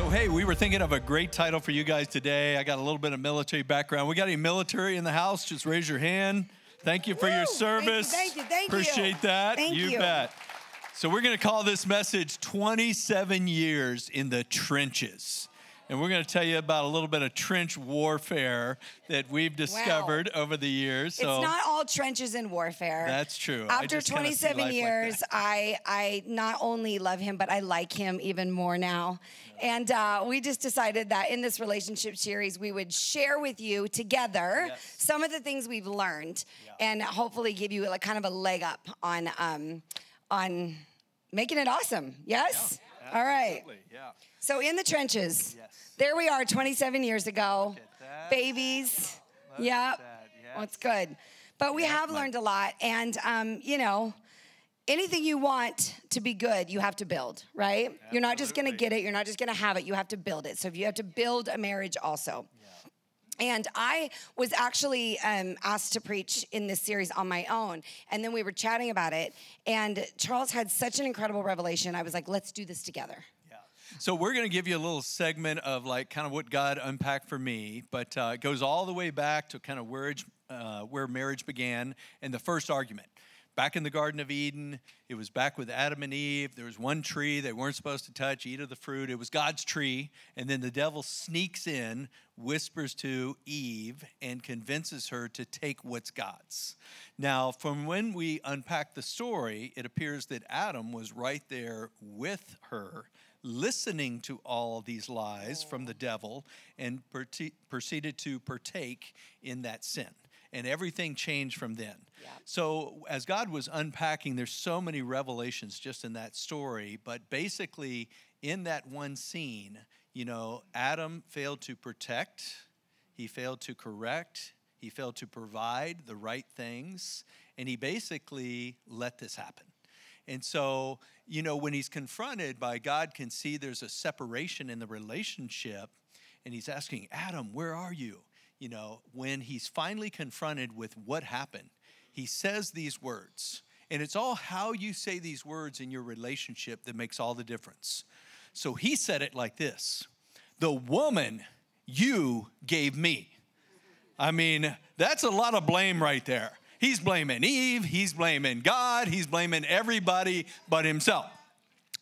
So, hey, we were thinking of a great title for you guys today. I got a little bit of military background. We got any military in the house? Just raise your hand. Thank you for Woo! your Thank you, service. thank you, thank you. Appreciate that. Thank you you. bet. So, we're going to call this message 27 Years in the Trenches. And we're going to tell you about a little bit of trench warfare that we've discovered over the years. So, it's not all trenches and warfare. That's true. After just kinda see 27 life like years. I I not only love him, but I like him even more now. And uh, we just decided that in this relationship series, we would share with you together Yes. some of the things we've learned, and hopefully give you like kind of a leg up on um, on making it awesome. Yes. All right. Yeah. So in the trenches, Yes. there we are 27 years ago. Babies. Look Yep. at that, Well, it's good. But we have learned a lot. And, um, you know, anything you want to be good, you have to build, right? You're not just to get it. You're not just to have it. You have to build it. So if you have to build a marriage also. And I was actually um, asked to preach in this series on my own. And then we were chatting about it. And Charles had such an incredible revelation. I was like, let's do this together. So we're going to give you a little segment of like kind of what God unpacked for me, but uh, it goes all the way back to kind of where uh, where marriage began and the first argument. Back in the Garden of Eden, it was back with Adam and Eve. There was one tree they weren't supposed to touch, eat of the fruit. It was God's tree. And then the devil sneaks in, whispers to Eve, and convinces her to take what's God's. Now, from when we unpack the story, it appears that Adam was right there with her listening to all these lies from the devil and prote- proceeded to partake in that sin. And everything changed from then. Yeah. So, as God was unpacking, there's so many revelations just in that story. But basically, in that one scene, you know, Adam failed to protect, he failed to correct, he failed to provide the right things, and he basically let this happen. And so, you know, when he's confronted by God, can see there's a separation in the relationship, and he's asking, Adam, where are you? You know, when he's finally confronted with what happened, he says these words. And it's all how you say these words in your relationship that makes all the difference. So he said it like this The woman you gave me. I mean, that's a lot of blame right there. He's blaming Eve, he's blaming God, he's blaming everybody but himself.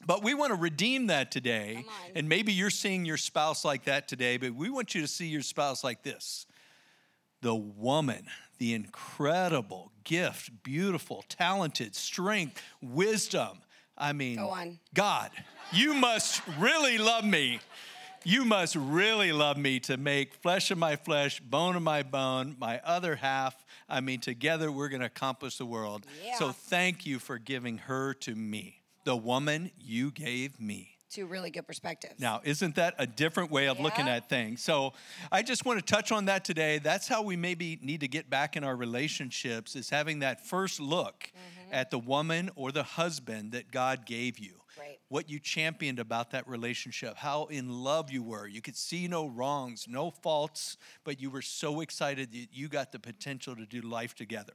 But we want to redeem that today. And maybe you're seeing your spouse like that today, but we want you to see your spouse like this the woman, the incredible gift, beautiful, talented, strength, wisdom. I mean, Go on. God, you must really love me. You must really love me to make flesh of my flesh, bone of my bone, my other half. I mean, together we're going to accomplish the world. So thank you for giving her to me, the woman you gave me. Two really good perspectives. Now, isn't that a different way of looking at things? So, I just want to touch on that today. That's how we maybe need to get back in our relationships is having that first look Mm-hmm. at the woman or the husband that God gave you. Right. What you championed about that relationship, how in love you were. You could see no wrongs, no faults, but you were so excited that you got the potential to do life together.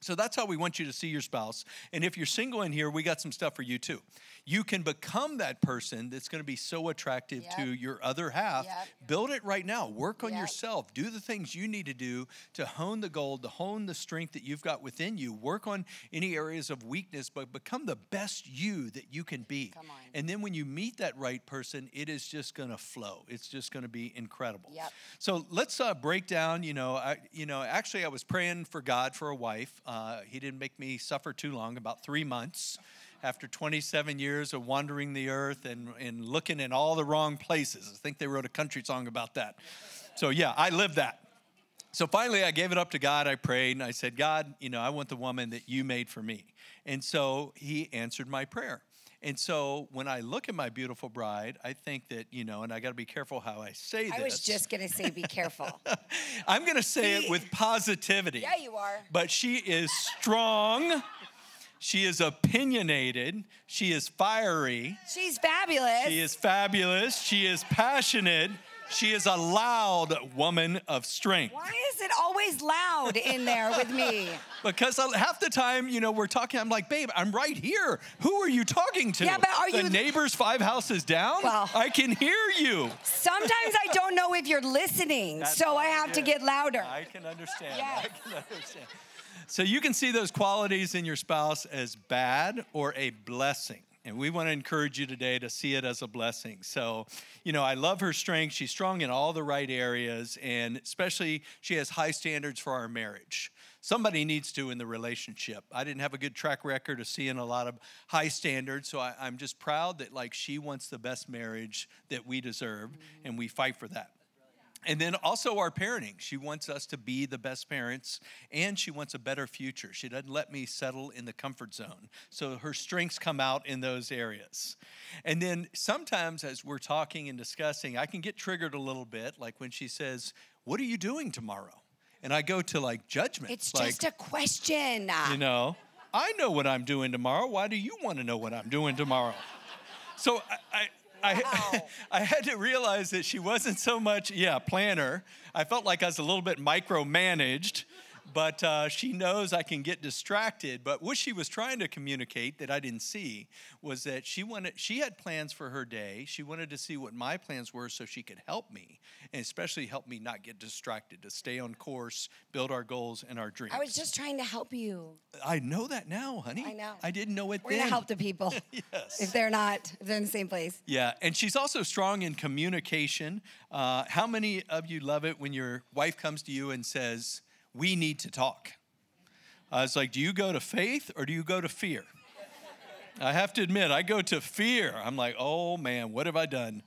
So that's how we want you to see your spouse. And if you're single in here, we got some stuff for you too. You can become that person that's going to be so attractive Yep. to your other half. Yep. Build it right now. Work on Yep. yourself. Do the things you need to do to hone the gold, to hone the strength that you've got within you. Work on any areas of weakness, but become the best you that you can be. And then when you meet that right person, it is just going to flow. It's just going to be incredible. So let's uh, break down. You know, I, you know, actually, I was praying for God for a wife. Uh, he didn't make me suffer too long, about three months. After 27 years of wandering the earth and, and looking in all the wrong places. I think they wrote a country song about that. So, yeah, I lived that. So finally, I gave it up to God. I prayed and I said, God, you know, I want the woman that you made for me. And so he answered my prayer. And so when I look at my beautiful bride, I think that, you know, and I got to be careful how I say this. I was just gonna say, be careful. I'm going to say Be- it with positivity. yeah, you are. But she is strong. She is opinionated. She is fiery. She's fabulous. She is fabulous. She is passionate. She is a loud woman of strength. Why is it always loud in there with me? Because half the time, you know, we're talking, I'm like, babe, I'm right here. Who are you talking to? Yeah, but are the you- neighbors five houses down? Well- I can hear you. Sometimes I don't know if you're listening, so I have to get louder. I can understand. I can understand. So you can see those qualities in your spouse as bad or a blessing. And we want to encourage you today to see it as a blessing. So, you know, I love her strength. She's strong in all the right areas, and especially she has high standards for our marriage. Somebody needs to in the relationship. I didn't have a good track record of seeing a lot of high standards, so I, I'm just proud that like she wants the best marriage that we deserve, and we fight for that. And then also our parenting. She wants us to be the best parents and she wants a better future. She doesn't let me settle in the comfort zone. So her strengths come out in those areas. And then sometimes as we're talking and discussing, I can get triggered a little bit, like when she says, What are you doing tomorrow? And I go to like judgment. It's like, just a question. you know, I know what I'm doing tomorrow. Why do you want to know what I'm doing tomorrow? So I, I, I, had to realize that she wasn't so much, yeah, planner. I felt like I was a little bit micromanaged, but uh, she knows I can get distracted. But what she was trying to communicate that I didn't see was that she wanted, she had plans for her day. She wanted to see what my plans were so she could help me, and especially help me not get distracted, to stay on course, build our goals and our dreams. I was just trying to help you. I know that now, honey. I know. I didn't know it We're then. gonna help the people yes. if they're not if they're in the same place. Yeah, and she's also strong in communication. Uh, how many of you love it when your wife comes to you and says, "We need to talk"? I was like, "Do you go to faith or do you go to fear?" I have to admit, I go to fear. I'm like, "Oh man, what have I done?"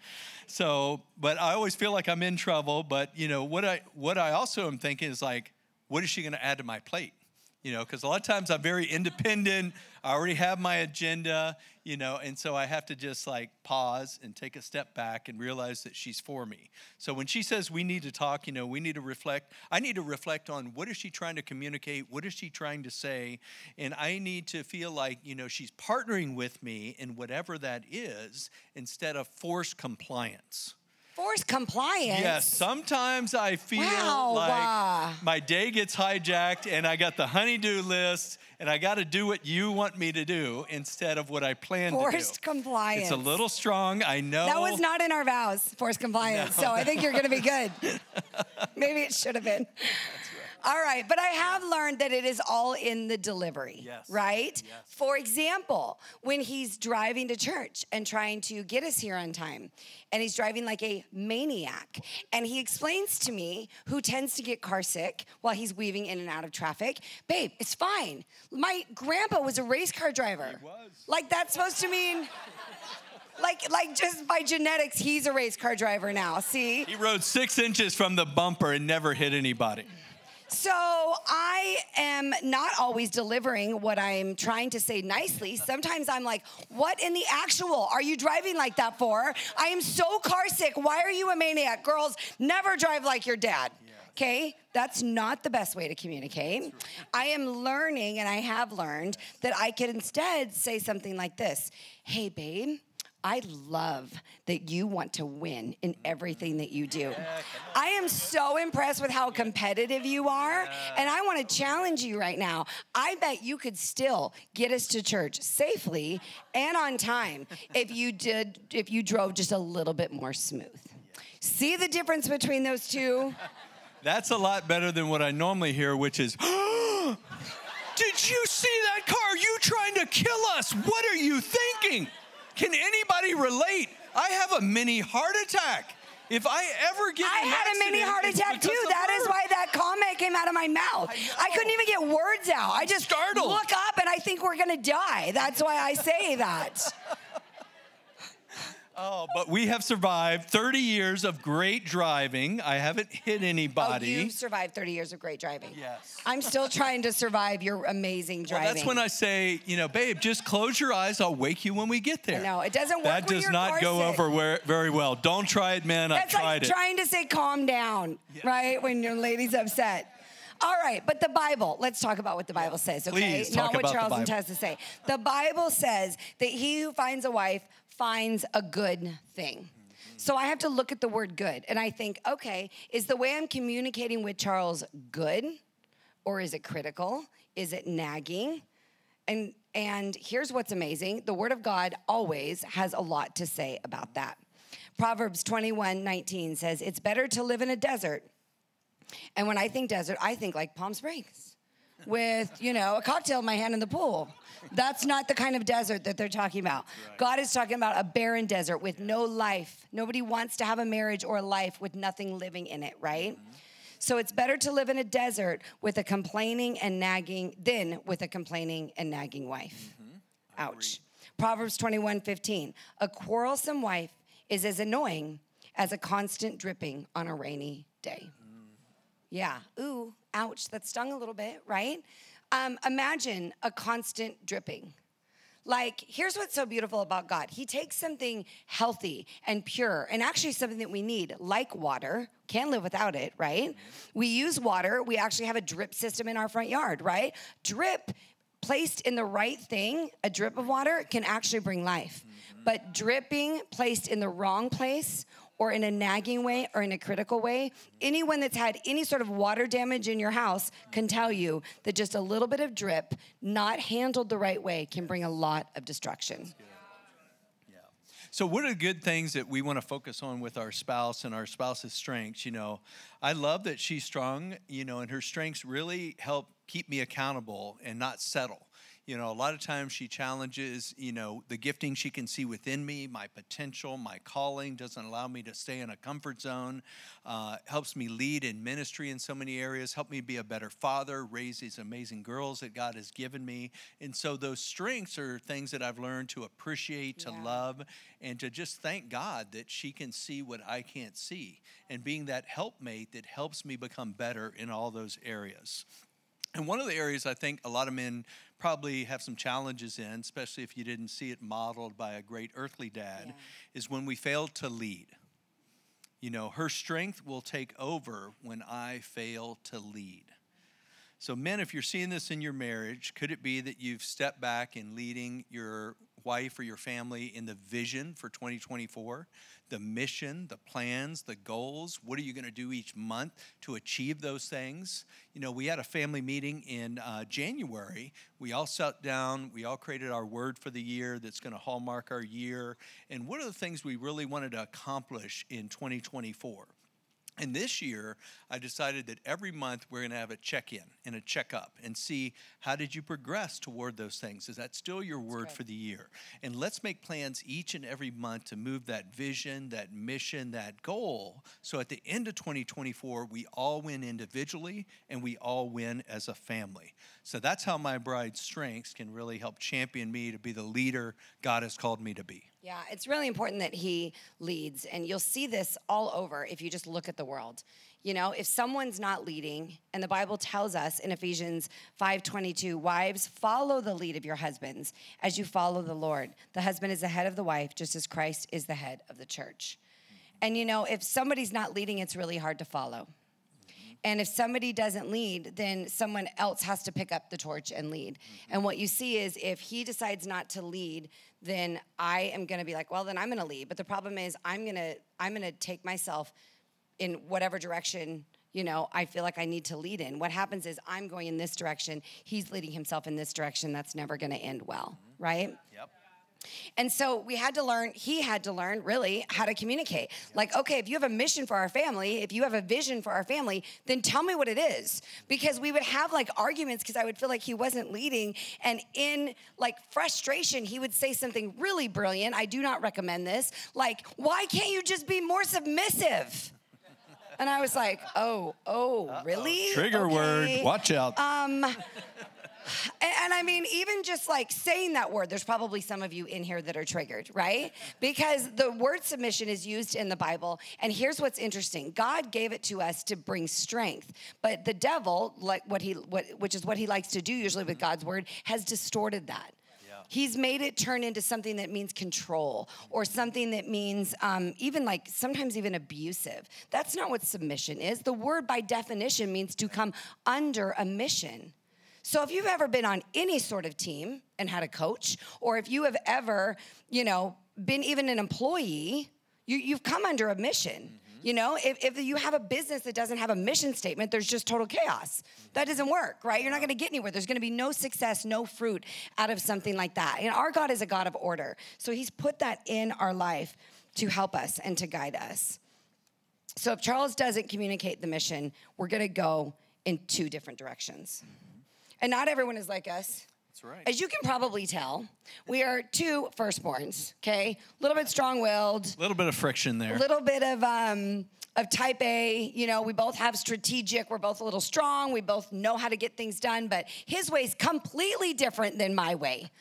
So, but I always feel like I'm in trouble. But you know what I what I also am thinking is like, what is she going to add to my plate? You know, because a lot of times I'm very independent. I already have my agenda, you know, and so I have to just like pause and take a step back and realize that she's for me. So when she says we need to talk, you know, we need to reflect. I need to reflect on what is she trying to communicate? What is she trying to say? And I need to feel like, you know, she's partnering with me in whatever that is instead of forced compliance. Forced compliance. Yes, sometimes I feel Wow, like my day gets hijacked and I got the honey-do list and I got to do what you want me to do instead of what I planned Forced to do. compliance. It's a little strong, I know. That was not in our vows, forced compliance. So I think you're going to be good. Maybe it should have been. All right, but I have learned that it is all in the delivery, Yes. right? Yes. For example, when he's driving to church and trying to get us here on time, and he's driving like a maniac, and he explains to me, who tends to get car sick while he's weaving in and out of traffic, babe, it's fine. My grandpa was a race car driver. He was. Like that's supposed to mean like like just by genetics he's a race car driver now see He rode six inches from the bumper and never hit anybody. So i am not always delivering what i'm trying to say nicely. Sometimes i'm like what in the actual are you driving like that for? I am so car sick why are you a maniac? Girls never drive like your dad. Okay, that's not the best way to communicate. I am learning, and I have learned that I could instead say something like this Hey, babe, I love that you want to win in mm-hmm. everything that you do. I am so impressed with how competitive you are, and I want to challenge you right now. I bet you could still get us to church safely and on time if you did if you drove just a little bit more smooth. See the difference between those two? That's a lot better than what I normally hear, which is, Did you see that car? You trying to kill us? What are you thinking? Can anybody relate? I have a mini heart attack. If I ever get I had a mini heart attack too. That is her. why that comment came out of my mouth. I I, couldn't even get words out. I just Startled. look up and I think we're gonna die. That's why I say that. Oh, but we have survived 30 years of great driving. I haven't hit oh, anybody. Oh, you've survived 30 years of great driving. Yes. I'm still trying to survive your amazing driving. Well, that's when I say, you know, babe, just close your eyes. I'll wake you when we get there. No, it doesn't work. That does not go sick. over where, very well. Don't try it, man. That's I tried like it. trying to say calm down, right? When your lady's upset. All right, but the Bible, let's talk about what the Bible says, okay? Please, Not what about the Charleston Bible. has to say. The Bible says that he who finds a wife finds a good thing. So I have to look at the word good and I think, okay, is the way I'm communicating with Charles good or is it critical? Is it nagging? And and here's what's amazing. The word of God always has a lot to say about that. Proverbs 21, 19 says, It's better to live in a desert. And when I think desert, I think like Palm Springs with, you know, a cocktail in my hand in the pool. That's not the kind of desert that they're talking about. God is talking about a barren desert with no life. Nobody wants to have a marriage or a life with nothing living in it, right? Mm-hmm. So it's better to live in a desert with a complaining and nagging than with a complaining and nagging wife. Mm-hmm. Ouch. Proverbs 21 15. A quarrelsome wife is as annoying as a constant dripping on a rainy day. Yeah. Ooh, ouch. That stung a little bit, right? Um, imagine a constant dripping. Like, here's what's so beautiful about God He takes something healthy and pure, and actually something that we need, like water. Can't live without it, right? We use water. We actually have a drip system in our front yard, right? Drip placed in the right thing, a drip of water can actually bring life. But dripping placed in the wrong place or in a nagging way or in a critical way, anyone that's had any sort of water damage in your house can tell you that just a little bit of drip, not handled the right way, can bring a lot of destruction. Yeah. So, what are the good things that we want to focus on with our spouse and our spouse's strengths? You know, I love that she's strong, you know, and her strengths really help keep me accountable and not settle. You know, a lot of times she challenges, you know, the gifting she can see within me, my potential, my calling, doesn't allow me to stay in a comfort zone, uh, helps me lead in ministry in so many areas, help me be a better father, raise these amazing girls that God has given me. And so those strengths are things that I've learned to appreciate, to Yeah. love, and to just thank God that she can see what I can't see, and being that helpmate that helps me become better in all those areas. And one of the areas I think a lot of men probably have some challenges in, especially if you didn't see it modeled by a great earthly dad, Yeah. is when we fail to lead. You know, her strength will take over when I fail to lead. So, men, if you're seeing this in your marriage, could it be that you've stepped back in leading your wife or your family in the vision for 2024, the mission, the plans, the goals? What are you going to do each month to achieve those things? You know, we had a family meeting in uh, January. We all sat down, we all created our word for the year that's going to hallmark our year. And what are the things we really wanted to accomplish in 2024? And this year, I decided that every month we're going to have a check in and a check up and see how did you progress toward those things? Is that still your word for the year? And let's make plans each and every month to move that vision, that mission, that goal. So at the end of 2024, we all win individually and we all win as a family. So that's how my bride's strengths can really help champion me to be the leader God has called me to be. Yeah, it's really important that he leads, and you'll see this all over if you just look at the world. You know, if someone's not leading, and the Bible tells us in Ephesians 5:22, wives, follow the lead of your husbands as you follow the Lord. The husband is the head of the wife, just as Christ is the head of the church. And you know, if somebody's not leading, it's really hard to follow. And if somebody doesn't lead, then someone else has to pick up the torch and lead. Mm-hmm. And what you see is if he decides not to lead, then I am going to be like, well, then I'm going to lead. But the problem is I'm going to I'm going to take myself in whatever direction you know I feel like I need to lead in. What happens is I'm going in this direction, he's leading himself in this direction. That's never going to end well, mm-hmm. right? Yep. And so we had to learn, he had to learn really how to communicate. Like, okay, if you have a mission for our family, if you have a vision for our family, then tell me what it is. Because we would have like arguments because I would feel like he wasn't leading. And in like frustration, he would say something really brilliant. I do not recommend this. Like, why can't you just be more submissive? And I was like, oh, oh, really? Trigger Okay. word. Watch out. Um, And, I mean, even just like saying that word, there's probably some of you in here that are triggered, right? Because the word submission is used in the Bible. And here's what's interesting God gave it to us to bring strength. But the devil, like what he, what, which is what he likes to do usually with God's word, has distorted that. He's made it turn into something that means control or something that means um, even like sometimes even abusive. That's not what submission is. The word by definition means to come under a mission. So if you've ever been on any sort of team and had a coach, or if you have ever, you know, been even an employee, you, you've come under a mission. Mm-hmm. You know, if, if you have a business that doesn't have a mission statement, there's just total chaos. That doesn't work, right? You're not gonna get anywhere. There's gonna be no success, no fruit out of something like that. And our God is a God of order. So He's put that in our life to help us and to guide us. So if Charles doesn't communicate the mission, we're gonna go in two different directions. And not everyone is like us. That's right. As you can probably tell, we are two firstborns, okay? A little bit strong willed, A little bit of friction there. a little bit of um of type A, you know, we both have strategic, we're both a little strong, we both know how to get things done, but his way is completely different than my way.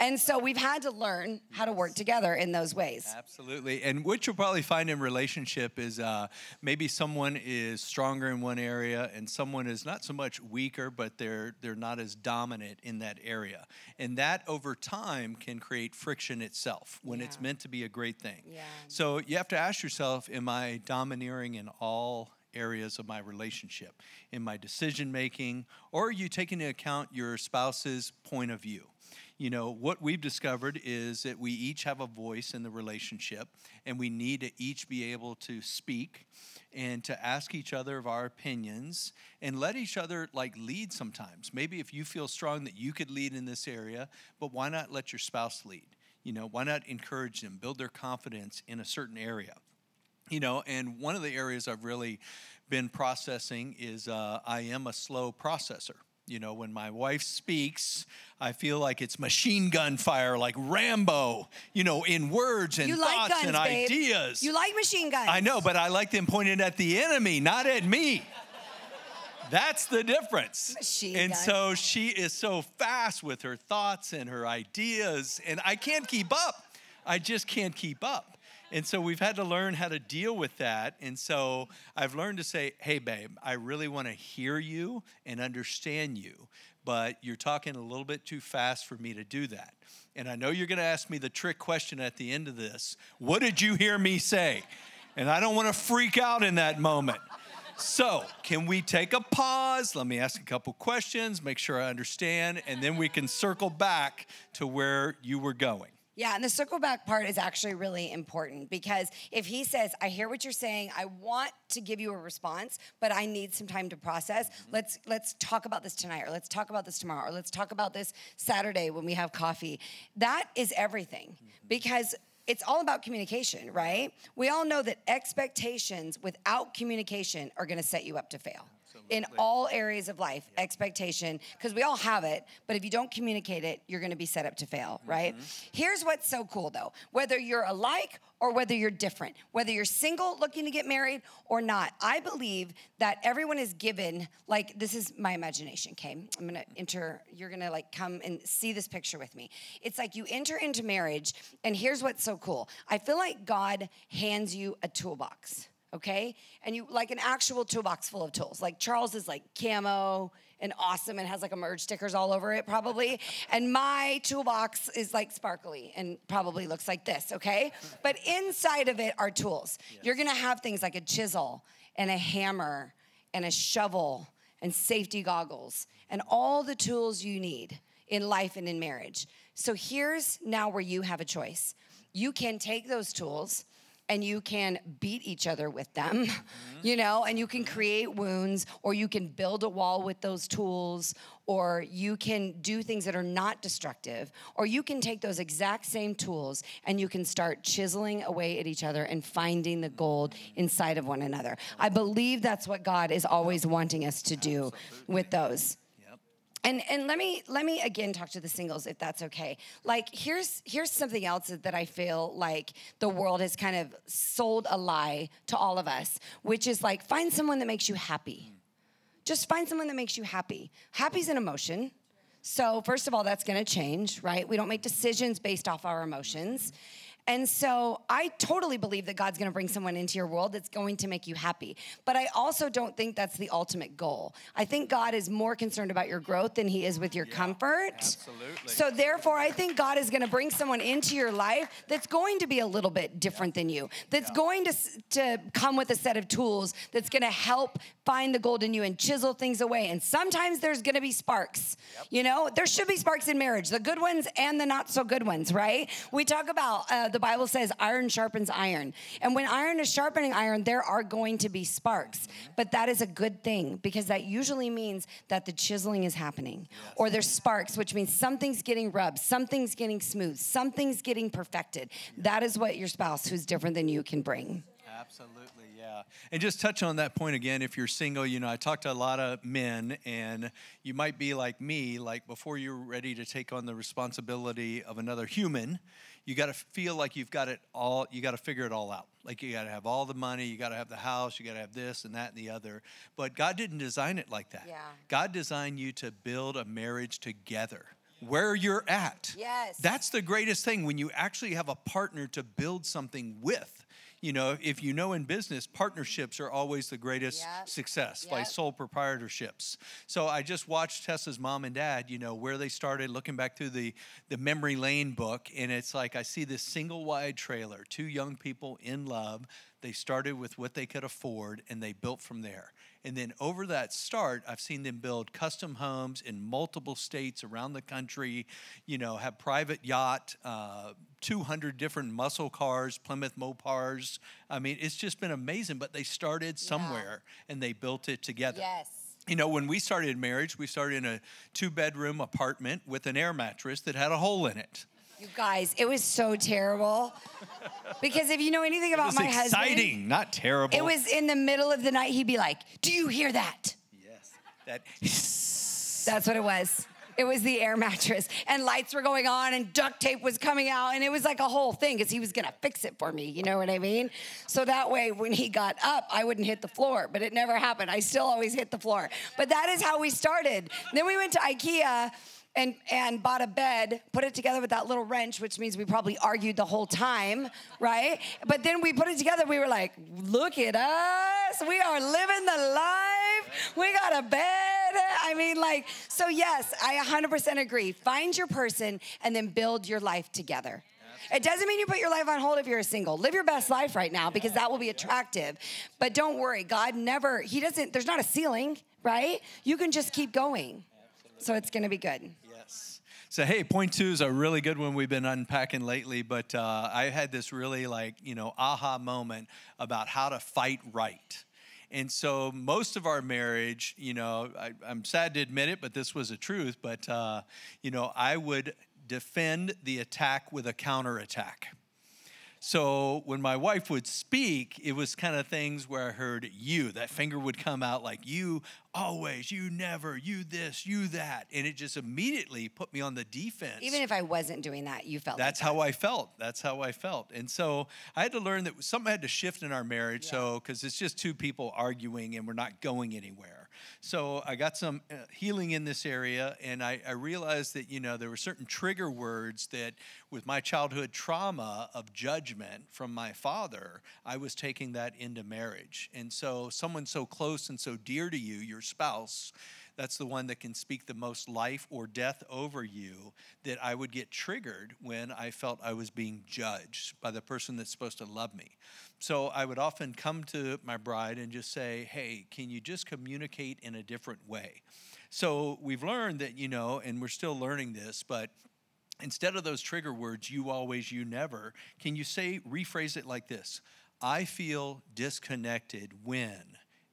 And so we've had to learn how to work together in those ways. Absolutely. And what you'll probably find in relationship is uh, maybe someone is stronger in one area and someone is not so much weaker, but they're they're not as dominant in that area. And that over time can create friction itself when it's meant to be a great thing. Yeah. So you have to ask yourself, am I domineering in all areas of my relationship, in my decision making, or are you taking into account your spouse's point of view? You know, what we've discovered is that we each have a voice in the relationship, and we need to each be able to speak and to ask each other of our opinions and let each other like lead sometimes. Maybe if you feel strong that you could lead in this area, but why not let your spouse lead? You know, why not encourage them, build their confidence in a certain area? You know and one of the areas i've really been processing is uh, i am a slow processor you know when my wife speaks i feel like it's machine gun fire like rambo you know in words and You like guns, and babe. ideas You like machine guns. i know but i like them pointed at the enemy not at me that's the difference. Machine and gun. so she is so fast with her thoughts and her ideas, and I can't keep up. I just can't keep up. And so we've had to learn how to deal with that. And so I've learned to say, hey, babe, I really want to hear you and understand you, but you're talking a little bit too fast for me to do that. And I know you're going to ask me the trick question at the end of this What did you hear me say? And I don't want to freak out in that moment. So, can we take a pause? Let me ask a couple questions, make sure I understand, and then we can circle back to where you were going. Yeah, and the circle back part is actually really important because if he says, I hear what you're saying, I want to give you a response, but I need some time to process, mm-hmm. let's let's talk about this tonight, or let's talk about this tomorrow, or let's talk about this Saturday when we have coffee. That is everything mm-hmm. because it's all about communication, right? We all know that expectations without communication are gonna set you up to fail. In all areas of life, expectation, because we all have it, but if you don't communicate it, you're gonna be set up to fail, mm-hmm. right? Here's what's so cool though whether you're alike or whether you're different, whether you're single looking to get married or not, I believe that everyone is given, like, this is my imagination, okay? I'm gonna mm-hmm. enter, you're gonna like come and see this picture with me. It's like you enter into marriage, and here's what's so cool I feel like God hands you a toolbox okay? And you like an actual toolbox full of tools. Like Charles is like camo and awesome and has like a merge stickers all over it probably. and my toolbox is like sparkly and probably looks like this, okay? But inside of it are tools. You're gonna have things like a chisel and a hammer and a shovel and safety goggles and all the tools you need in life and in marriage. So here's now where you have a choice. You can take those tools and you can beat each other with them, mm-hmm. you know, and you can create wounds, or you can build a wall with those tools, or you can do things that are not destructive, or you can take those exact same tools and you can start chiseling away at each other and finding the gold inside of one another. I believe that's what God is always wanting us to do with those. And and let me let me again talk to the singles if that's okay. Like here's here's something else that I feel like the world has kind of sold a lie to all of us, which is like find someone that makes you happy. Just find someone that makes you happy. Happy's an emotion. So, first of all, that's going to change, right? We don't make decisions based off our emotions. And so I totally believe that God's gonna bring someone into your world that's going to make you happy. But I also don't think that's the ultimate goal. I think God is more concerned about your growth than he is with your Yeah, comfort. absolutely. So therefore, I think God is gonna bring someone into your life that's going to be a little bit different than you, that's going to, to come with a set of tools that's gonna help find the gold in you and chisel things away. And sometimes there's gonna be sparks. You know, there should be sparks in marriage, the good ones and the not so good ones, right? We talk about uh, the Bible says iron sharpens iron. And when iron is sharpening iron, there are going to be sparks. But that is a good thing because that usually means that the chiseling is happening or there's sparks, which means something's getting rubbed, something's getting smooth, something's getting perfected. That is what your spouse who's different than you can bring. Absolutely, yeah. And just touch on that point again. If you're single, you know, I talk to a lot of men, and you might be like me, like before you're ready to take on the responsibility of another human, you got to feel like you've got it all, you got to figure it all out. Like you got to have all the money, you got to have the house, you got to have this and that and the other. But God didn't design it like that. Yeah. God designed you to build a marriage together. Where you're at. Yes. That's the greatest thing when you actually have a partner to build something with. You know, if you know in business, partnerships are always the greatest Yep. success, like sole proprietorships. So I just watched Tessa's mom and dad, you know, where they started looking back through the, the memory lane book. And it's like I see this single wide trailer, two young people in love. They started with what they could afford and they built from there. And then over that start, I've seen them build custom homes in multiple states around the country, you know, have private yacht, uh, 200 different muscle cars, Plymouth Mopars. I mean, it's just been amazing, but they started somewhere and they built it together. Yes. You know, when we started marriage, we started in a two bedroom apartment with an air mattress that had a hole in it. You guys, it was so terrible. Because if you know anything about my husband, exciting, not terrible. it was in the middle of the night. He'd be like, "Do you hear that?" Yes. That. That's what it was. It was the air mattress, and lights were going on, and duct tape was coming out, and it was like a whole thing because he was gonna fix it for me. You know what I mean? So that way, when he got up, I wouldn't hit the floor. But it never happened. I still always hit the floor. But that is how we started. Then we went to IKEA. And, and bought a bed, put it together with that little wrench, which means we probably argued the whole time, right? But then we put it together, we were like, look at us. We are living the life. We got a bed. I mean, like, so yes, I 100% agree. Find your person and then build your life together. It doesn't mean you put your life on hold if you're a single. Live your best life right now because that will be attractive. But don't worry, God never, He doesn't, there's not a ceiling, right? You can just keep going. So it's gonna be good. So hey, point two is a really good one we've been unpacking lately. But uh, I had this really like you know aha moment about how to fight right. And so most of our marriage, you know, I, I'm sad to admit it, but this was a truth. But uh, you know, I would defend the attack with a counterattack. So when my wife would speak, it was kind of things where I heard you. That finger would come out like you always, you never, you this, you that. And it just immediately put me on the defense. Even if I wasn't doing that, you felt That's like how I felt. That's how I felt. And so I had to learn that something had to shift in our marriage. So, because it's just two people arguing and we're not going anywhere. So I got some uh, healing in this area, and I, I realized that, you know, there were certain trigger words that, with my childhood trauma of judgment from my father, I was taking that into marriage. And so, someone so close and so dear to you, your spouse, that's the one that can speak the most life or death over you that I would get triggered when I felt I was being judged by the person that's supposed to love me. So I would often come to my bride and just say, Hey, can you just communicate in a different way? So we've learned that, you know, and we're still learning this, but instead of those trigger words, you always, you never, can you say, rephrase it like this I feel disconnected when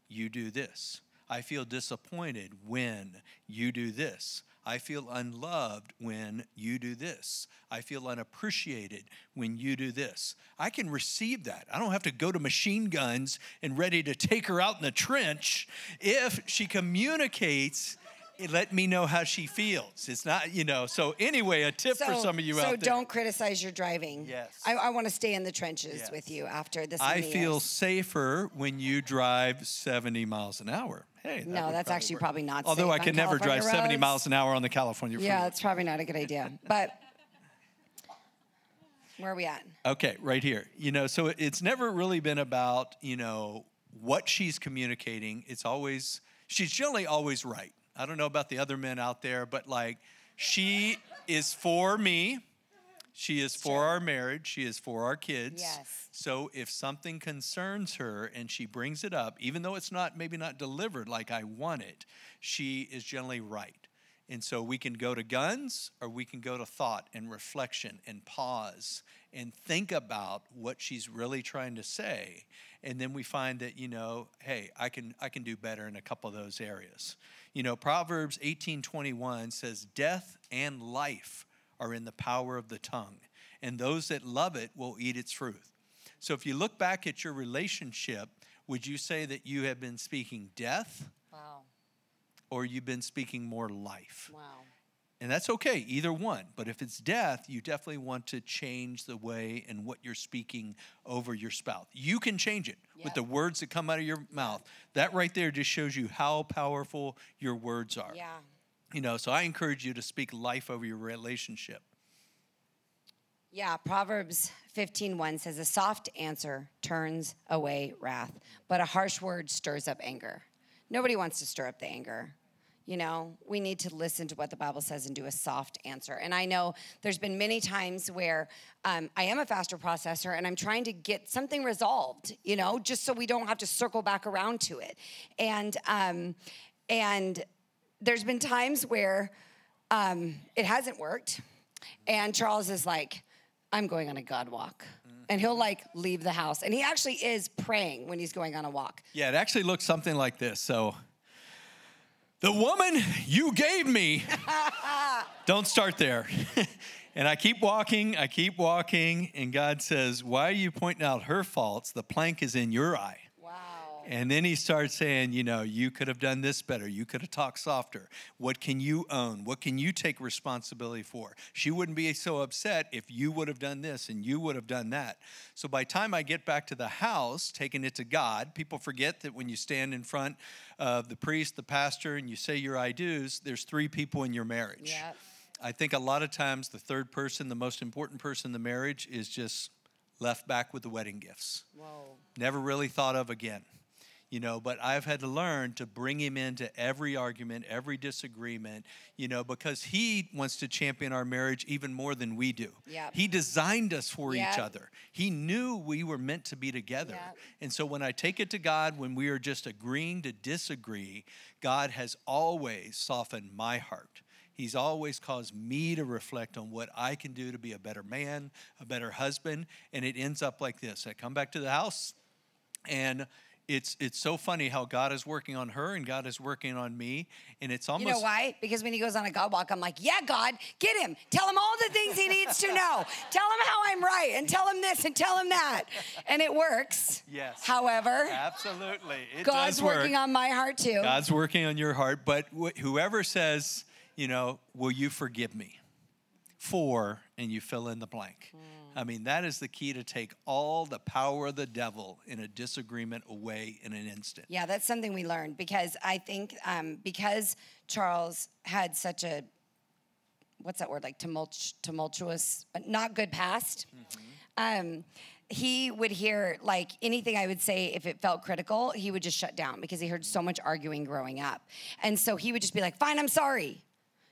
you do this. I feel disappointed when you do this. I feel unloved when you do this. I feel unappreciated when you do this. I can receive that. I don't have to go to machine guns and ready to take her out in the trench if she communicates let me know how she feels. It's not, you know. So anyway, a tip for some of you so out there. So don't criticize your driving. Yes. I, I want to stay in the trenches Yes. with you after this. I feel safer when you drive 70 miles an hour. Hey, that No, that's actually work. probably not Although I can never drive California 70 miles an hour on the California freeway. Yeah, it's probably not a good idea. But where are we at? Okay, right here. You know, so it's never really been about, you know, what she's communicating. It's always, she's generally always right. I don't know about the other men out there, but like, she is for me. She is for our marriage. She is for our kids. Yes. So if something concerns her and she brings it up, even though it's not maybe not delivered like I want it, she is generally right. And so we can go to guns or we can go to thought and reflection and pause and think about what she's really trying to say. And then we find that, you know, hey, I can I can do better in a couple of those areas. You know, Proverbs 18:21 says death and life are in the power of the tongue, and those that love it will eat its fruit. So if you look back at your relationship, would you say that you have been speaking death Wow. or you've been speaking more life? Wow. And that's okay, either one. But if it's death, you definitely want to change the way and what you're speaking over your spouse. You can change it with the words that come out of your mouth. That right there just shows you how powerful your words are. Yeah. You know, so I encourage you to speak life over your relationship. Yeah, Proverbs 15:1 says a soft answer turns away wrath, but a harsh word stirs up anger. Nobody wants to stir up the anger. You know, we need to listen to what the Bible says and do a soft answer. And I know there's been many times where um, I am a faster processor and I'm trying to get something resolved, you know, just so we don't have to circle back around to it. And um, and there's been times where um, it hasn't worked, and Charles is like, I'm going on a God walk. And he'll like leave the house. And he actually is praying when he's going on a walk. Yeah, it actually looks something like this. So, the woman you gave me, don't start there. and I keep walking, I keep walking, and God says, Why are you pointing out her faults? The plank is in your eye. And then he starts saying, you know, you could have done this better. You could have talked softer. What can you own? What can you take responsibility for? She wouldn't be so upset if you would have done this and you would have done that. So by the time I get back to the house, taking it to God, people forget that when you stand in front of the priest, the pastor, and you say your I do's, there's three people in your marriage. Yep. I think a lot of times the third person, the most important person in the marriage, is just left back with the wedding gifts Whoa. never really thought of again you know but i've had to learn to bring him into every argument every disagreement you know because he wants to champion our marriage even more than we do Yep. he designed us for each Yep. other he knew we were meant to be together Yep. and so when i take it to god when we are just agreeing to disagree god has always softened my heart He's always caused me to reflect on what I can do to be a better man, a better husband, and it ends up like this. I come back to the house, and it's it's so funny how God is working on her and God is working on me, and it's almost You know why? Because when he goes on a God walk, I'm like, yeah, God, get him. Tell him all the things he needs to know. tell him how I'm right and tell him this and tell him that. And it works. Yes. However, absolutely it God's working on my heart too. God's working on your heart, but wh- whoever says, you know, will you forgive me for, and you fill in the blank. Mm. I mean, that is the key to take all the power of the devil in a disagreement away in an instant. Yeah, that's something we learned because I think um, because Charles had such a what's that word like tumult- tumultuous, not good past. Um, he would hear like anything I would say if it felt critical, he would just shut down because he heard so much arguing growing up, and so he would just be like, "Fine, I'm sorry."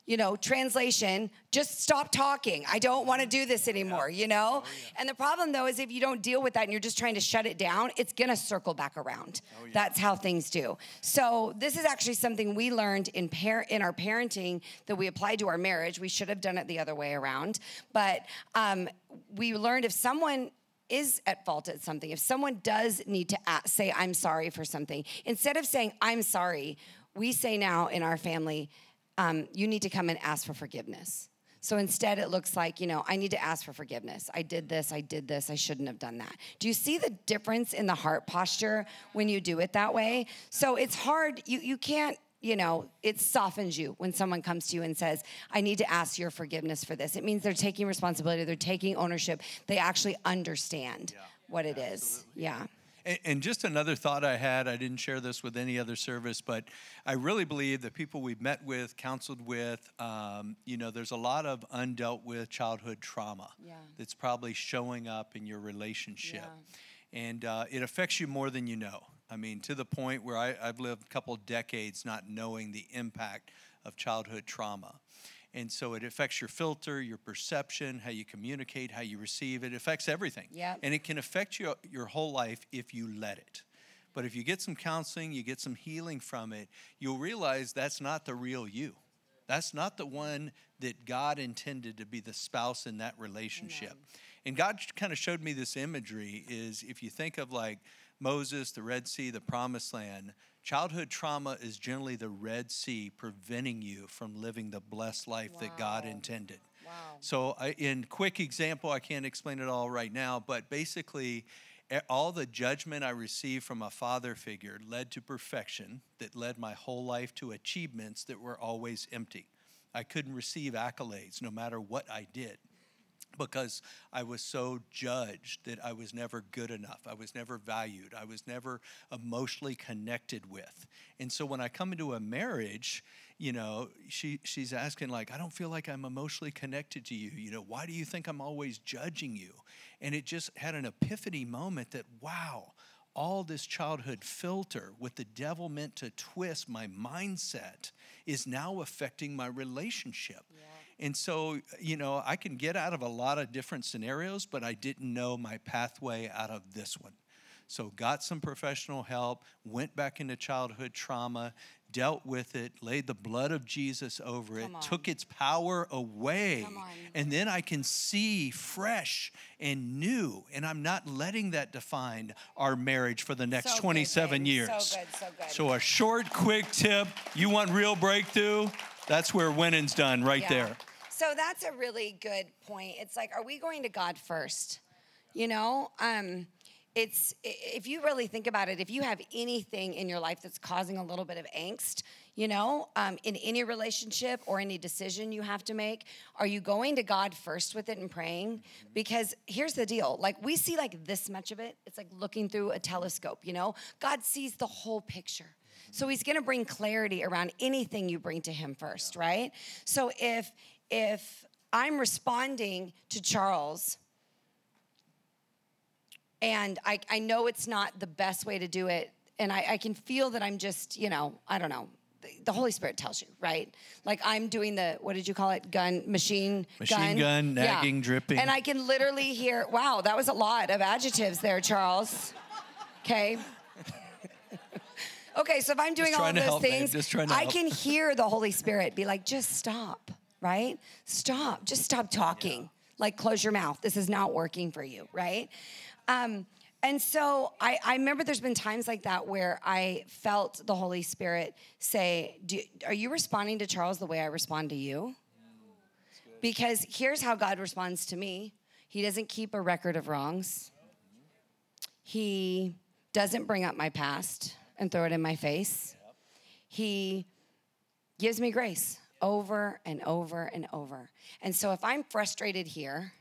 You know, translation, just stop talking. I don't want to do this anymore, you know? And the problem though is if you don't deal with that and you're just trying to shut it down, it's gonna circle back around. That's how things do. So this is actually something we learned in par- in our parenting that we applied to our marriage. We should have done it the other way around. But um, we learned if someone is at fault at something, if someone does need to a say, I'm sorry for something, instead of saying, I'm sorry, we say now in our family, um, you need to come and ask for forgiveness. So instead, it looks like, you know, I need to ask for forgiveness. I did this, I did this, I shouldn't have done that. Do you see the difference in the heart posture when you do it that way? So it's hard, you, you can't you know, it softens you when someone comes to you and says, I need to ask your forgiveness for this. It means they're taking responsibility, they're taking ownership, they actually understand Yeah, what it is. Yeah. And, and just another thought I had, I didn't share this with any other service, but I really believe that people we've met with, counseled with, um, you know, there's a lot of undealt with childhood trauma Yeah. that's probably showing up in your relationship. And uh, it affects you more than you know. I mean, to the point where I, I've lived a couple decades not knowing the impact of childhood trauma. And so it affects your filter, your perception, how you communicate, how you receive. It affects everything. Yep. And it can affect your, your whole life if you let it. But if you get some counseling, you get some healing from it, you'll realize that's not the real you. That's not the one that God intended to be the spouse in that relationship. And God kind of showed me this imagery is if you think of like Moses, the Red Sea, the promised land, childhood trauma is generally the Red Sea preventing you from living the blessed life that God intended. Wow. So, I, in quick example, I can't explain it all right now, but basically, all the judgment I received from a father figure led to perfection that led my whole life to achievements that were always empty. I couldn't receive accolades no matter what I did because I was so judged that I was never good enough. I was never valued. I was never emotionally connected with. And so when I come into a marriage, you know, she she's asking like, I don't feel like I'm emotionally connected to you. You know, why do you think I'm always judging you? And it just had an epiphany moment that wow, all this childhood filter with the devil meant to twist my mindset is now affecting my relationship. And so, you know, I can get out of a lot of different scenarios, but I didn't know my pathway out of this one. So, got some professional help, went back into childhood trauma, dealt with it, laid the blood of Jesus over it, took its power away. And then I can see fresh and new. And I'm not letting that define our marriage for the next So 27 babe. years. So good, so good. So, a short, quick tip you want real breakthrough? That's where winning's done right Yeah. there. So that's a really good point. It's like, are we going to God first? You know, um, it's if you really think about it, if you have anything in your life that's causing a little bit of angst, you know, um, in any relationship or any decision you have to make, are you going to God first with it and praying? Because here's the deal: like we see like this much of it. It's like looking through a telescope. You know, God sees the whole picture. So he's going to bring clarity around anything you bring to him first, right? So if if I'm responding to Charles and I, I know it's not the best way to do it, and I, I can feel that I'm just, you know, I don't know. The- The Holy Spirit tells you, right? Like I'm doing the what did you call it? Gun machine Machine gun, nagging, dripping. And I can literally hear, wow, that was a lot of adjectives there, Charles. Okay. Okay, so if I'm doing all of those help, things, I can hear the Holy Spirit be like, just stop, right? Stop. Just stop talking. Like, close your mouth. This is not working for you, right? Um, and so I, I remember there's been times like that where I felt the Holy Spirit say, Do, Are you responding to Charles the way I respond to you? Because here's how God responds to me He doesn't keep a record of wrongs, He doesn't bring up my past and throw it in my face. He gives me grace over and over and over. And so if I'm frustrated here,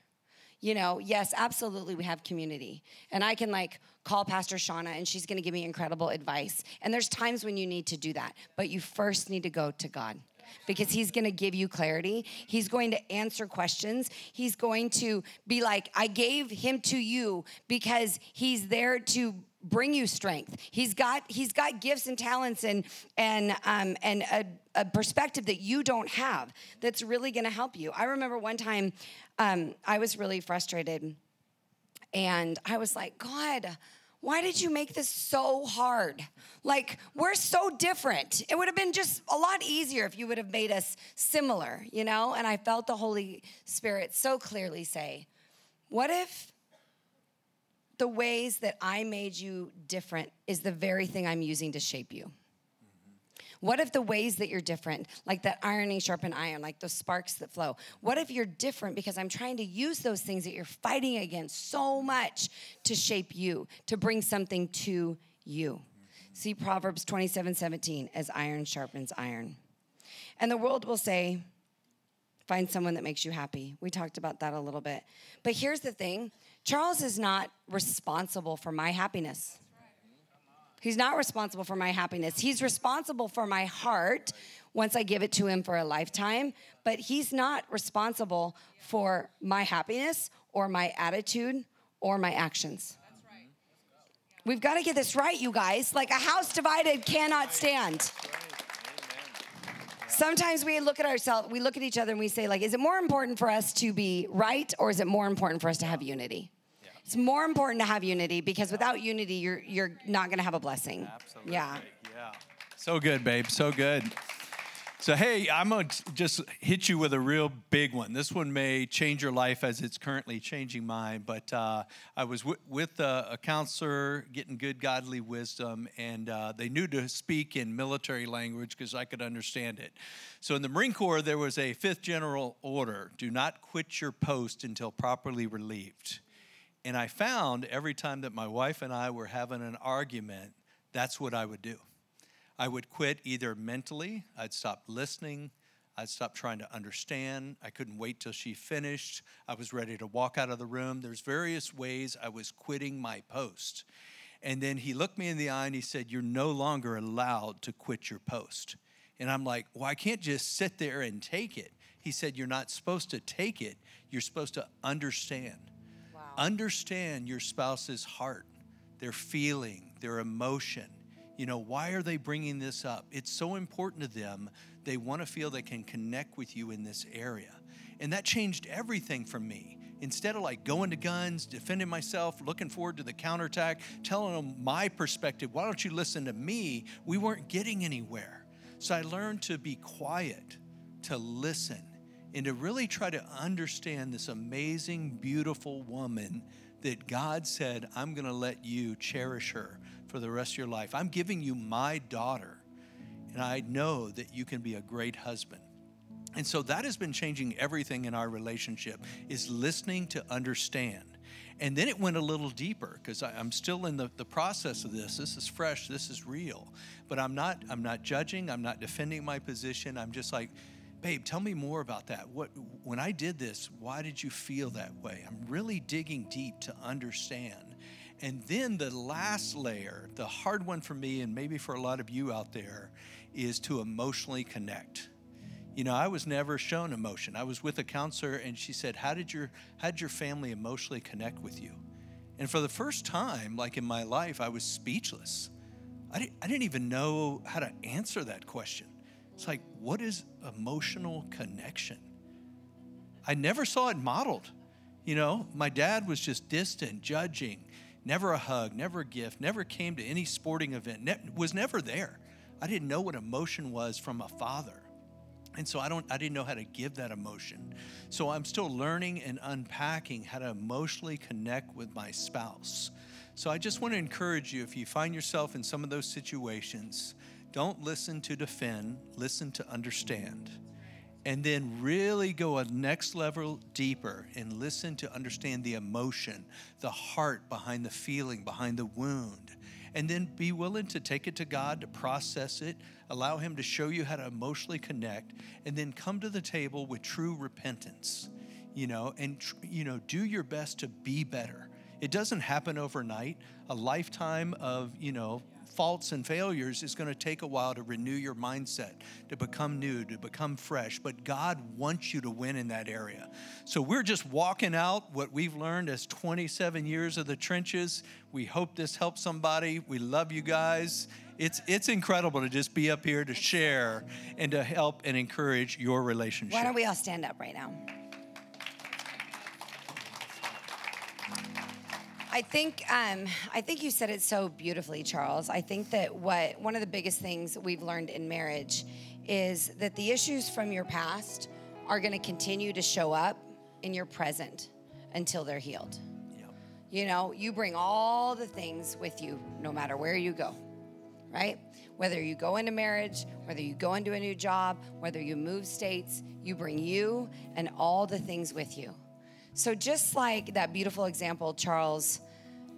you know, yes, absolutely, we have community. And I can like call Pastor Shauna and she's gonna give me incredible advice. And there's times when you need to do that, but you first need to go to God because He's gonna give you clarity. He's going to answer questions. He's going to be like, I gave Him to you because He's there to bring you strength. He's got he's got gifts and talents and and um, and a, a perspective that you don't have that's really going to help you. I remember one time um, I was really frustrated, and I was like, God. Why did you make this so hard? Like, we're so different. It would have been just a lot easier if you would have made us similar, you know? And I felt the Holy Spirit so clearly say, What if the ways that I made you different is the very thing I'm using to shape you? Mm-hmm. What if the ways that you're different, like that ironing sharpen iron, like those sparks that flow? What if you're different because I'm trying to use those things that you're fighting against so much to shape you, to bring something to you? Mm-hmm. See Proverbs 27 17, as iron sharpens iron. And the world will say, find someone that makes you happy. We talked about that a little bit. But here's the thing Charles is not responsible for my happiness. He's not responsible for my happiness. He's responsible for my heart once I give it to him for a lifetime, but he's not responsible for my happiness or my attitude or my actions. We've got to get this right, you guys. Like a house divided cannot stand. Sometimes we look at ourselves, we look at each other and we say, like, is it more important for us to be right or is it more important for us to have unity? It's more important to have unity because without unity, you're you're not gonna have a blessing. Absolutely. Yeah. Yeah. So good, babe. So good. So, hey, I'm going to just hit you with a real big one. This one may change your life as it's currently changing mine. But uh, I was w- with a, a, counselor getting good godly wisdom, and uh, they knew to speak in military language because I could understand it. So, in the Marine Corps, there was a fifth general order do not quit your post until properly relieved. And I found every time that my wife and I were having an argument, that's what I would do. I would quit either mentally, I'd stop listening, I'd stop trying to understand. I couldn't wait till she finished. I was ready to walk out of the room. There's various ways I was quitting my post. And then he looked me in the eye and he said, You're no longer allowed to quit your post. And I'm like, Well, I can't just sit there and take it. He said, You're not supposed to take it, you're supposed to understand. Wow. Understand your spouse's heart, their feeling, their emotion you know, why are they bringing this up? It's so important to them. They want to feel they can connect with you in this area. And that changed everything for me. Instead of like going to guns, defending myself, looking forward to the counterattack, telling them my perspective, why don't you listen to me? We weren't getting anywhere. So I learned to be quiet, to listen, and to really try to understand this amazing, beautiful woman that God said, I'm going to let you cherish her for the rest of your life. I'm giving you my daughter, and I know that you can be a great husband. And so that has been changing everything in our relationship is listening to understand. And then it went a little deeper because I'm still in the, the process of this. This is fresh, this is real. But I'm not I'm not judging, I'm not defending my position. I'm just like, babe, tell me more about that. What when I did this, why did you feel that way? I'm really digging deep to understand. And then the last layer, the hard one for me, and maybe for a lot of you out there, is to emotionally connect. You know, I was never shown emotion. I was with a counselor, and she said, "How did your how did your family emotionally connect with you?" And for the first time, like in my life, I was speechless. I didn't, I didn't even know how to answer that question. It's like, what is emotional connection? I never saw it modeled. You know, my dad was just distant, judging, never a hug, never a gift, never came to any sporting event, ne- was never there. I didn't know what emotion was from a father. And so I don't I didn't know how to give that emotion. So I'm still learning and unpacking how to emotionally connect with my spouse. So I just want to encourage you if you find yourself in some of those situations, don't listen to defend, listen to understand and then really go a next level deeper and listen to understand the emotion, the heart behind the feeling, behind the wound. And then be willing to take it to God to process it, allow Him to show you how to emotionally connect, and then come to the table with true repentance, you know, and, you know, do your best to be better. It doesn't happen overnight. A lifetime of, you know, faults and failures is going to take a while to renew your mindset, to become new, to become fresh. But God wants you to win in that area. So we're just walking out what we've learned as 27 years of the trenches. We hope this helps somebody. We love you guys. It's, it's incredible to just be up here to share and to help and encourage your relationship. Why don't we all stand up right now? I think um, I think you said it so beautifully, Charles. I think that what one of the biggest things we've learned in marriage is that the issues from your past are going to continue to show up in your present until they're healed. You know, you bring all the things with you no matter where you go, right? Whether you go into marriage, whether you go into a new job, whether you move states, you bring you and all the things with you. So, just like that beautiful example Charles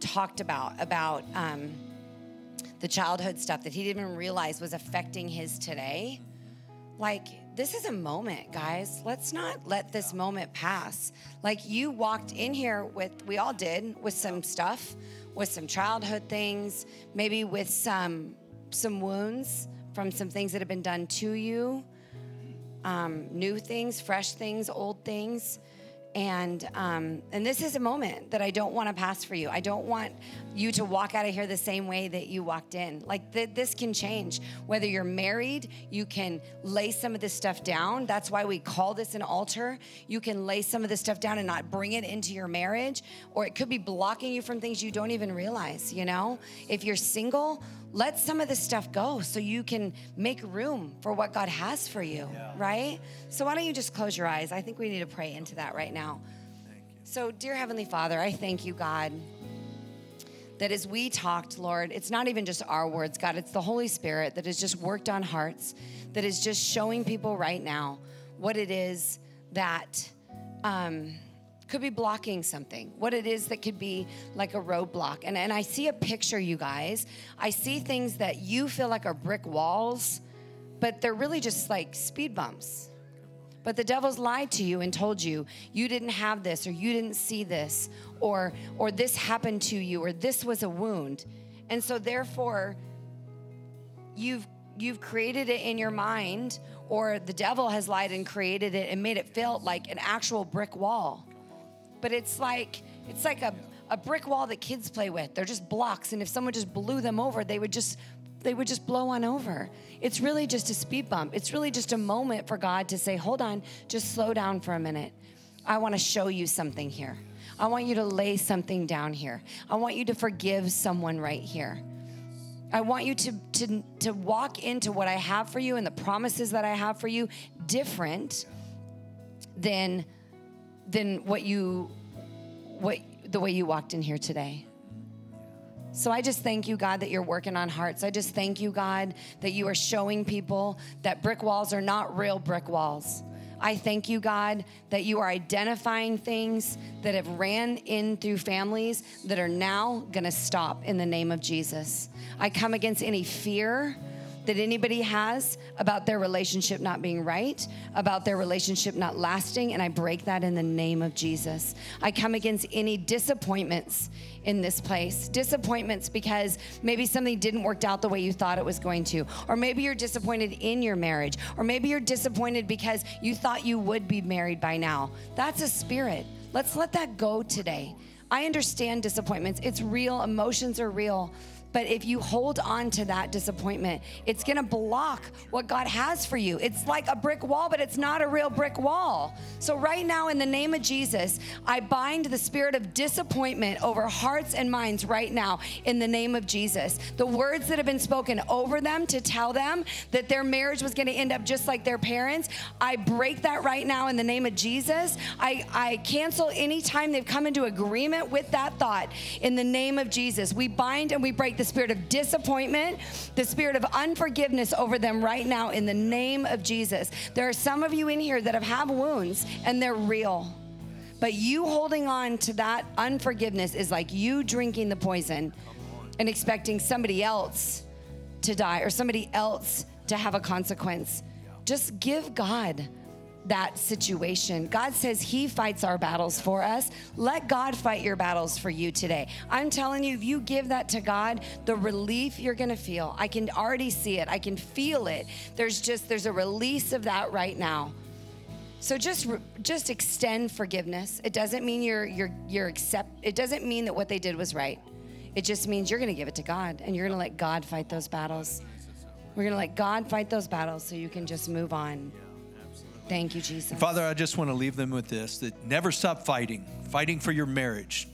talked about, about um, the childhood stuff that he didn't even realize was affecting his today. Like, this is a moment, guys. Let's not let this moment pass. Like, you walked in here with, we all did, with some stuff, with some childhood things, maybe with some some wounds from some things that have been done to you, um, new things, fresh things, old things and um, and this is a moment that I don't want to pass for you. I don't want you to walk out of here the same way that you walked in. Like th- this can change. Whether you're married, you can lay some of this stuff down. That's why we call this an altar. You can lay some of this stuff down and not bring it into your marriage, or it could be blocking you from things you don't even realize. You know, if you're single, let some of this stuff go so you can make room for what God has for you, yeah. right? So, why don't you just close your eyes? I think we need to pray into that right now. So, dear Heavenly Father, I thank you, God, that as we talked, Lord, it's not even just our words, God, it's the Holy Spirit that has just worked on hearts, that is just showing people right now what it is that. Um, could be blocking something, what it is that could be like a roadblock. And, and I see a picture, you guys. I see things that you feel like are brick walls, but they're really just like speed bumps. But the devil's lied to you and told you you didn't have this or you didn't see this or or this happened to you or this was a wound. And so therefore you've you've created it in your mind or the devil has lied and created it and made it feel like an actual brick wall but it's like it's like a, a brick wall that kids play with. They're just blocks, and if someone just blew them over, they would just they would just blow on over. It's really just a speed bump. It's really just a moment for God to say, "Hold on, just slow down for a minute. I want to show you something here. I want you to lay something down here. I want you to forgive someone right here." I want you to, to, to walk into what I have for you and the promises that I have for you different than than what you what the way you walked in here today. So I just thank you, God, that you're working on hearts. I just thank you, God, that you are showing people that brick walls are not real brick walls. I thank you, God, that you are identifying things that have ran in through families that are now gonna stop in the name of Jesus. I come against any fear that anybody has about their relationship not being right, about their relationship not lasting, and I break that in the name of Jesus. I come against any disappointments in this place. Disappointments because maybe something didn't work out the way you thought it was going to, or maybe you're disappointed in your marriage, or maybe you're disappointed because you thought you would be married by now. That's a spirit. Let's let that go today. I understand disappointments. It's real, emotions are real. But if you hold on to that disappointment, it's going to block what God has for you. It's like a brick wall, but it's not a real brick wall. So, right now, in the name of Jesus, I bind the spirit of disappointment over hearts and minds right now in the name of Jesus. The words that have been spoken over them to tell them that their marriage was going to end up just like their parents, I break that right now in the name of Jesus. I, I cancel any time they've come into agreement with that thought in the name of Jesus. We bind and we break the the spirit of disappointment, the spirit of unforgiveness over them right now in the name of Jesus. There are some of you in here that have had wounds and they're real. But you holding on to that unforgiveness is like you drinking the poison and expecting somebody else to die or somebody else to have a consequence. Just give God that situation. God says He fights our battles for us. Let God fight your battles for you today. I'm telling you, if you give that to God, the relief you're gonna feel, I can already see it, I can feel it. There's just, there's a release of that right now. So just just extend forgiveness. It doesn't mean you're you're you're accept it doesn't mean that what they did was right. It just means you're going to give it to God and you're going to let God fight those battles. We're going to let God fight those battles so you can just move on. Thank you, Jesus. Father, I just want to leave them with this that never stop fighting, fighting for your marriage.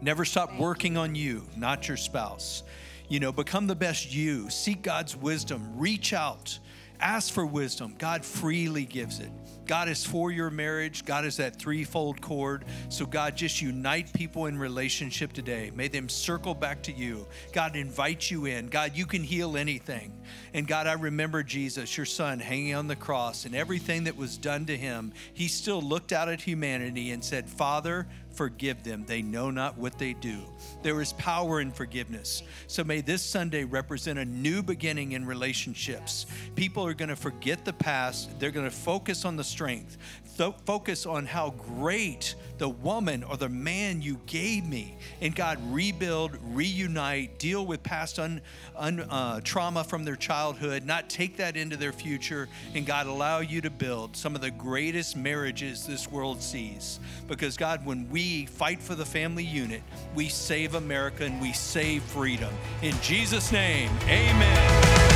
Never stop working on you, not your spouse. You know, become the best you. Seek God's wisdom. Reach out. Ask for wisdom. God freely gives it. God is for your marriage. God is that threefold cord. So, God, just unite people in relationship today. May them circle back to you. God, invite you in. God, you can heal anything. And God, I remember Jesus, your son, hanging on the cross and everything that was done to him. He still looked out at humanity and said, Father, forgive them. They know not what they do. There is power in forgiveness. So may this Sunday represent a new beginning in relationships. People are going to forget the past, they're going to focus on the strength, th- focus on how great the woman or the man you gave me. And God, rebuild, reunite, deal with past un, un, uh, trauma from their childhood, not take that into their future. And God, allow you to build some of the greatest marriages this world sees. Because, God, when we fight for the family unit, we save America and we save freedom. In Jesus' name, amen.